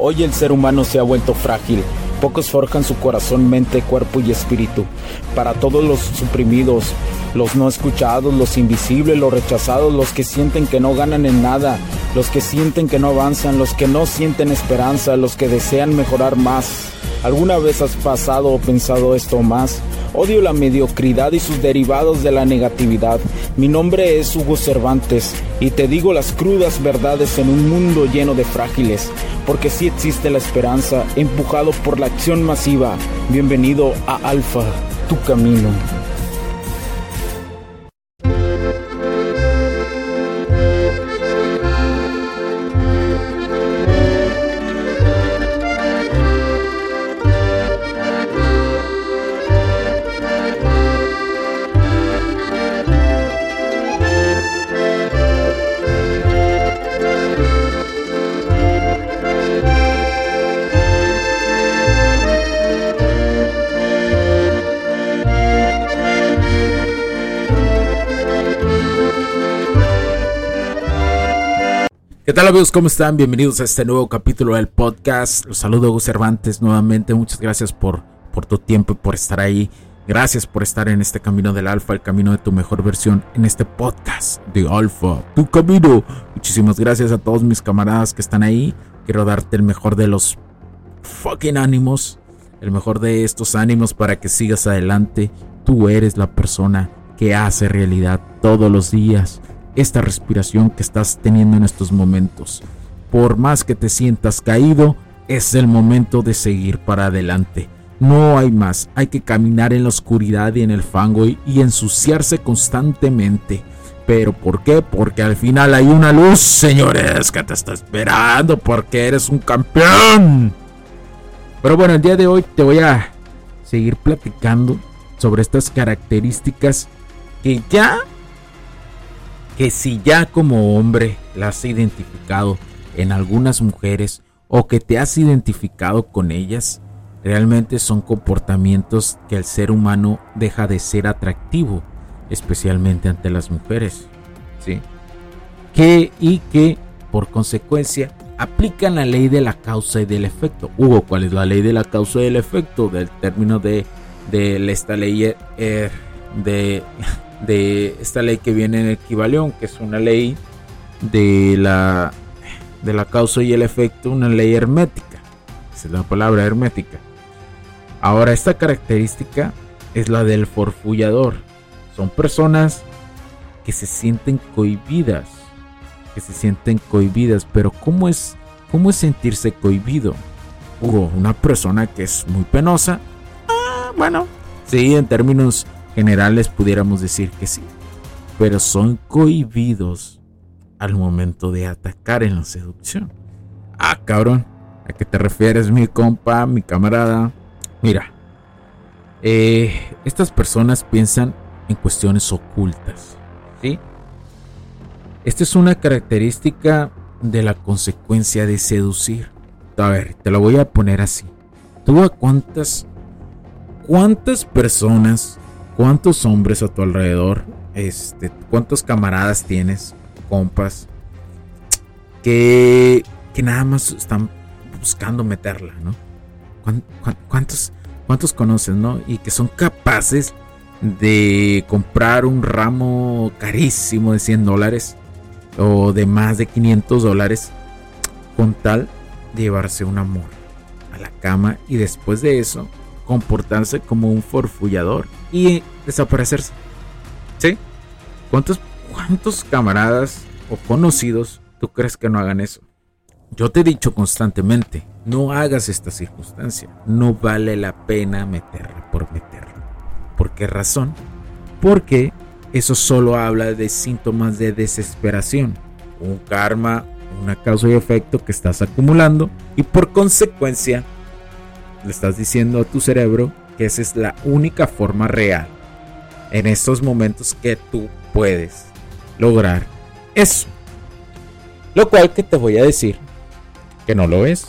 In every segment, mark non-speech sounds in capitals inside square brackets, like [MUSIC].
Hoy el ser humano se ha vuelto frágil. Pocos forjan su corazón, mente, cuerpo y espíritu. Para todos los suprimidos, los no escuchados, los invisibles, los rechazados, los que sienten que no ganan en nada, los que sienten que no avanzan, los que no sienten esperanza, los que desean mejorar más. ¿Alguna vez has pasado o pensado esto más? Odio la mediocridad y sus derivados de la negatividad. Mi nombre es Hugo Cervantes y te digo las crudas verdades en un mundo lleno de frágiles, porque sí existe la esperanza, empujado por la acción masiva. Bienvenido a Alfa, tu camino. Tal amigos? ¿Cómo están? Bienvenidos a este nuevo capítulo del podcast. Los saludo Cervantes nuevamente. Muchas gracias por, por tu tiempo y por estar ahí. Gracias por estar en este camino del alfa, el camino de tu mejor versión, en este podcast de alfa, tu camino. Muchísimas gracias a todos mis camaradas que están ahí. Quiero darte el mejor de los fucking ánimos, el mejor de estos ánimos para que sigas adelante. Tú eres la persona que hace realidad todos los días esta respiración que estás teniendo en estos momentos. Por más que te sientas caído, es el momento de seguir para adelante. No hay más, hay que caminar en la oscuridad y en el fango y, ensuciarse constantemente. ¿Pero por qué? Porque al final hay una luz, señores, que te está esperando porque eres un campeón. Pero bueno, el día de hoy te voy a seguir platicando sobre estas características que ya que si ya como hombre la has identificado en algunas mujeres o que te has identificado con ellas, realmente son comportamientos que el ser humano deja de ser atractivo, especialmente ante las mujeres. ¿sí? Que, y que, por consecuencia, aplican la ley de la causa y del efecto. Hugo, ¿cuál es la ley de la causa y del efecto? Del término de, de esta ley eh, de de esta ley que viene en equivalión, que es una ley de la, de la causa y el efecto, una ley hermética. Esa es la palabra hermética. Ahora, esta característica es la del forfullador. Son personas que se sienten cohibidas. Que se sienten cohibidas. Pero ¿cómo es, cómo es sentirse cohibido? Hugo, una persona que es muy penosa. Ah, bueno, sí, en términos generales pudiéramos decir que sí, pero son cohibidos al momento de atacar en la seducción. Ah, cabrón, ¿a qué te refieres, mi compa, mi camarada? Mira, eh, estas personas piensan en cuestiones ocultas, ¿sí? Esta es una característica de la consecuencia de seducir. A ver, te lo voy a poner así. ¿Tú a cuántas, cuántas personas ¿Cuántos hombres a tu alrededor? Este, ¿Cuántos camaradas tienes? Compas. Que, que nada más están buscando meterla, ¿no? ¿Cuántos, cuántos conoces, no? Y que son capaces de comprar un ramo carísimo de 100 dólares o de más de 500 dólares con tal de llevarse un amor a la cama y después de eso comportarse como un forfullador y desaparecerse. ¿Sí? ¿Cuántos, cuántos camaradas o conocidos tú crees que no hagan eso? Yo te he dicho constantemente, no hagas esta circunstancia. No vale la pena meterla por meterla. ¿Por qué razón? Porque eso solo habla de síntomas de desesperación. Un karma, una causa y efecto que estás acumulando y por consecuencia le estás diciendo a tu cerebro que esa es la única forma real en estos momentos que tú puedes lograr eso. Lo cual que te voy a decir que no lo es,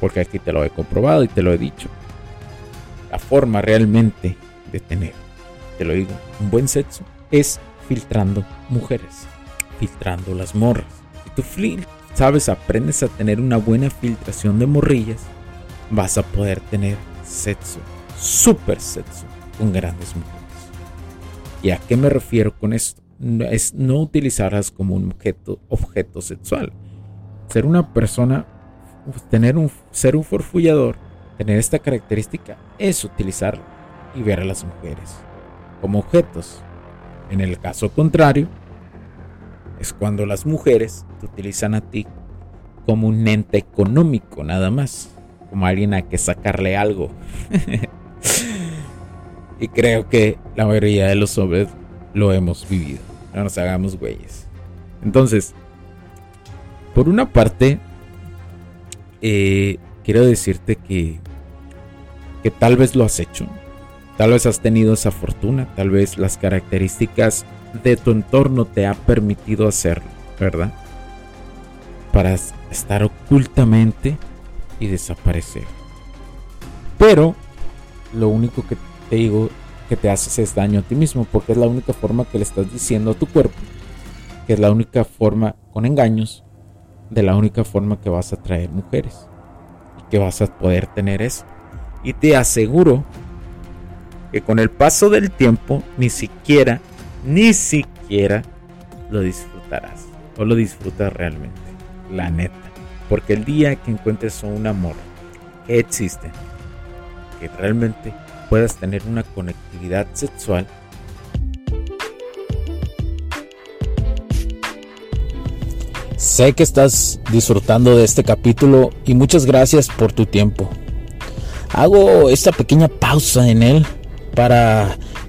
porque aquí te lo he comprobado y te lo he dicho. La forma realmente de tener, te lo digo, un buen sexo es filtrando mujeres, filtrando las morras. Y tú sabes, aprendes a tener una buena filtración de morrillas, vas a poder tener sexo, super sexo, con grandes mujeres. ¿Y a qué me refiero con esto? es no utilizarlas como un objeto, objeto sexual. Ser una persona, tener un, ser un forfullador, tener esta característica es utilizar y ver a las mujeres como objetos. En el caso contrario, es cuando las mujeres te utilizan a ti como un ente económico nada más, como alguien a que sacarle algo. [LAUGHS] y creo que la mayoría de los hombres lo hemos vivido. No nos hagamos güeyes. Entonces, por una parte, eh, quiero decirte que, que tal vez lo has hecho. Tal vez has tenido esa fortuna. Tal vez las características de tu entorno te ha permitido hacerlo, ¿verdad? Para estar ocultamente y desaparecer. Pero lo único que te digo que te haces es daño a ti mismo, porque es la única forma que le estás diciendo a tu cuerpo, que es la única forma con engaños, de la única forma que vas a traer mujeres, y que vas a poder tener eso. Y te aseguro que con el paso del tiempo ni siquiera, ni siquiera lo disfrutarás, o lo disfrutas realmente, la neta. Porque el día que encuentres un amor que existe, que realmente puedas tener una conectividad sexual. Sé que estás disfrutando de este capítulo y muchas gracias por tu tiempo. Hago esta pequeña pausa en él para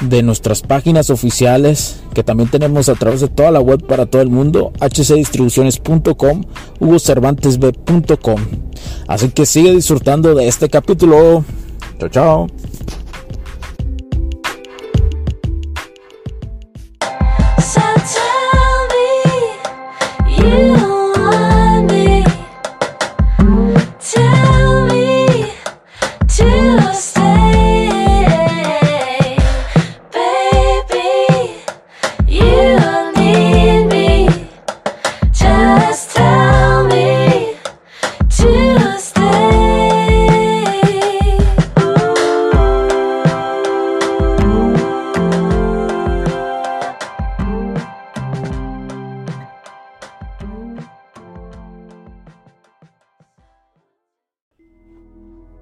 de nuestras páginas oficiales que también tenemos a través de toda la web para todo el mundo, hcdistribuciones.com, hugocervantesb.com. Así que sigue disfrutando de este capítulo. Chao, chao.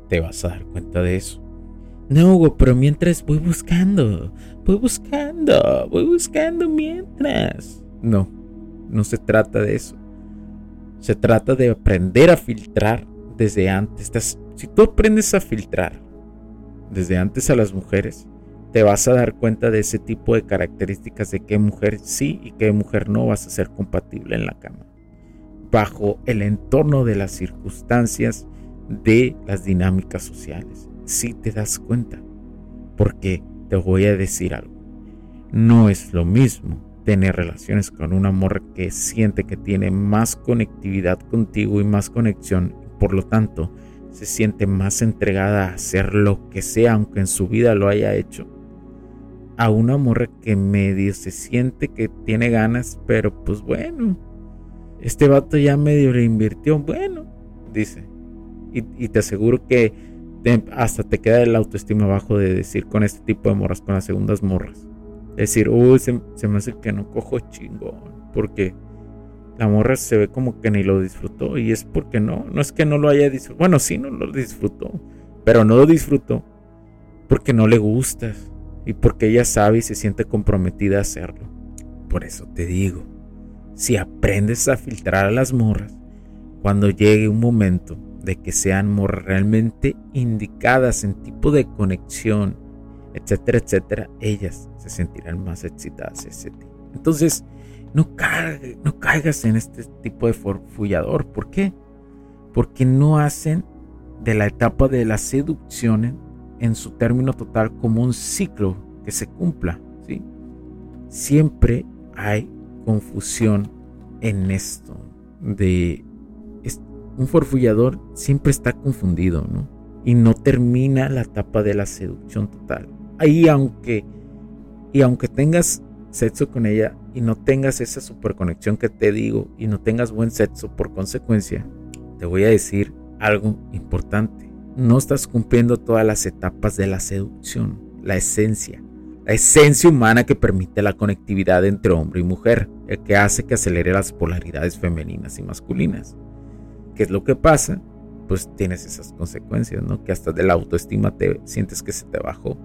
Te vas a dar cuenta de eso. No, Hugo, pero mientras voy buscando, voy buscando, voy buscando mientras. No, no se trata de eso. Se trata de aprender a filtrar desde antes. Si tú aprendes a filtrar desde antes a las mujeres, te vas a dar cuenta de ese tipo de características de qué mujer sí y qué mujer no vas a ser compatible en la cama. Bajo el entorno de las circunstancias de las dinámicas sociales. Si te das cuenta. Porque te voy a decir algo. No es lo mismo tener relaciones con un amor que siente que tiene más conectividad contigo y más conexión. Por lo tanto, se siente más entregada a hacer lo que sea, aunque en su vida lo haya hecho. A un amor que medio se siente que tiene ganas, pero pues bueno, este vato ya medio le invirtió. Bueno, dice, y, te aseguro que hasta te queda el autoestima bajo de decir con este tipo de morras, con las segundas morras. Decir, uy, se, me hace que no cojo chingón. Porque la morra se ve como que ni lo disfrutó. Y es porque no, no es que no lo haya disfrutado. Bueno, sí, no lo disfrutó. Pero no lo disfrutó porque no le gustas. Y porque ella sabe y se siente comprometida a hacerlo. Por eso te digo, si aprendes a filtrar a las morras, cuando llegue un momento de que sean realmente indicadas en tipo de conexión, etcétera, etcétera, ellas se sentirán más excitadas Entonces, no, caigas en este tipo de forfullador. ¿Por qué? Porque no hacen de la etapa de la seducción en su término total como un ciclo que se cumpla. ¿sí? Siempre hay confusión en esto de un forfullador siempre está confundido, ¿no? Y no termina la etapa de la seducción total. Ahí aunque y aunque tengas sexo con ella y no tengas esa superconexión que te digo y no tengas buen sexo por consecuencia, te voy a decir algo importante. No estás cumpliendo todas las etapas de la seducción, la esencia, la esencia humana que permite la conectividad entre hombre y mujer, el que hace que acelere las polaridades femeninas y masculinas. ¿Qué es lo que pasa? Pues tienes esas consecuencias, ¿no? Que hasta de la autoestima te sientes que se te bajó.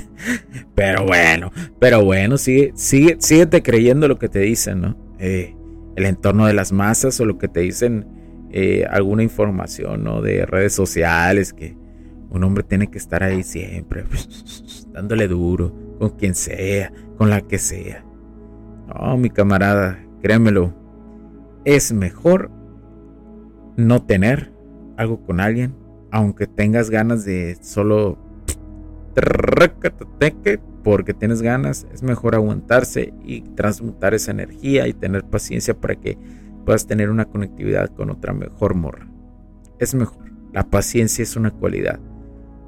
[LAUGHS] pero bueno, pero bueno, sigue, sigue, síguete creyendo lo que te dicen, ¿no? Eh, el entorno de las masas o lo que te dicen eh, alguna información ¿no? de redes sociales, que un hombre tiene que estar ahí siempre, [LAUGHS] dándole duro, con quien sea, con la que sea. No, mi camarada, créemelo, es mejor no tener algo con alguien, aunque tengas ganas de solo porque tienes ganas, es mejor aguantarse y transmutar esa energía y tener paciencia para que puedas tener una conectividad con otra mejor morra. Es mejor. La paciencia es una cualidad.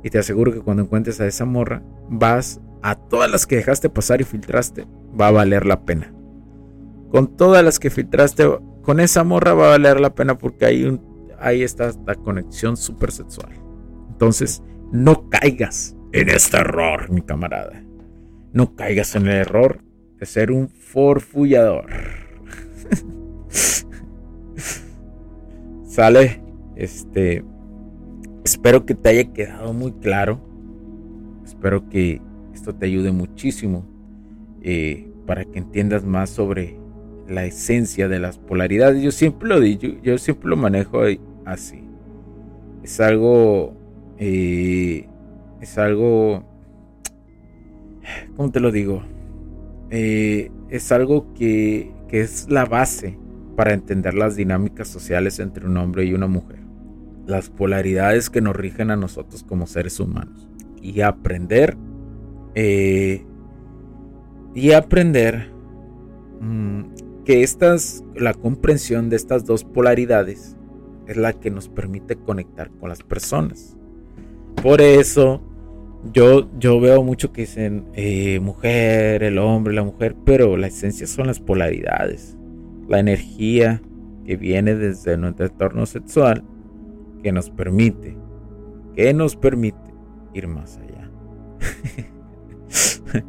Y te aseguro que cuando encuentres a esa morra, vas a todas las que dejaste pasar y filtraste, va a valer la pena. Con todas las que filtraste, con esa morra va a valer la pena porque hay un, ahí está la conexión súper sexual. Entonces, no caigas en este error, mi camarada. No caigas en el error de ser un forfullador. [LAUGHS] Sale, este, espero que te haya quedado muy claro. Espero que esto te ayude muchísimo eh, para que entiendas más sobre la esencia de las polaridades. Yo siempre lo digo, yo siempre lo manejo así. Es algo, eh, es algo, ¿cómo te lo digo? Eh, es algo que, que es la base para entender las dinámicas sociales entre un hombre y una mujer, las polaridades que nos rigen a nosotros como seres humanos y aprender eh, y aprender mm, que estas, la comprensión de estas dos polaridades es la que nos permite conectar con las personas. Por eso yo, yo veo mucho que dicen eh, mujer, el hombre, la mujer, pero la esencia son las polaridades la energía que viene desde nuestro entorno sexual que nos permite, que nos permite ir más allá. [LAUGHS]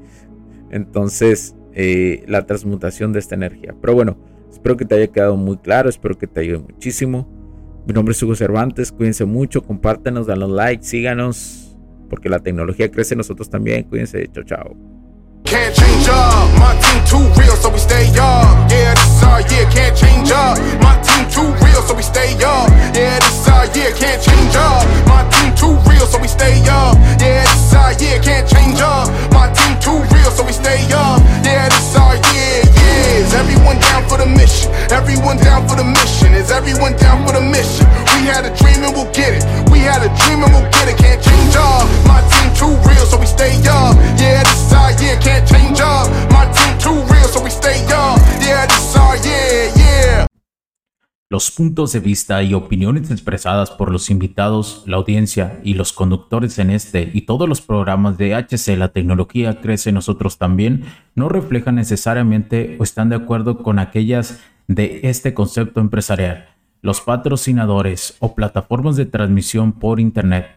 Entonces, eh, la transmutación de esta energía. Pero bueno, espero que te haya quedado muy claro, espero que te ayude muchísimo. Mi nombre es Hugo Cervantes, cuídense mucho, compártenos, danos like, síganos, porque la tecnología crece nosotros también. Cuídense, chao, chao. So we stay up. Yeah, this is our year, can't change up. My team too real, so we stay up. Yeah, this is our year, can't change up. My team too real, so we stay up. Yeah, this is our year, yeah. Everyone down for the mission? Everyone down for the mission? Is everyone down for the mission? We had a dream and we'll get it. We had a dream Los puntos de vista y opiniones expresadas por los invitados, la audiencia y los conductores en este y todos los programas de HC La Tecnología Crece Nosotros también no reflejan necesariamente o están de acuerdo con aquellas de este concepto empresarial, los patrocinadores o plataformas de transmisión por Internet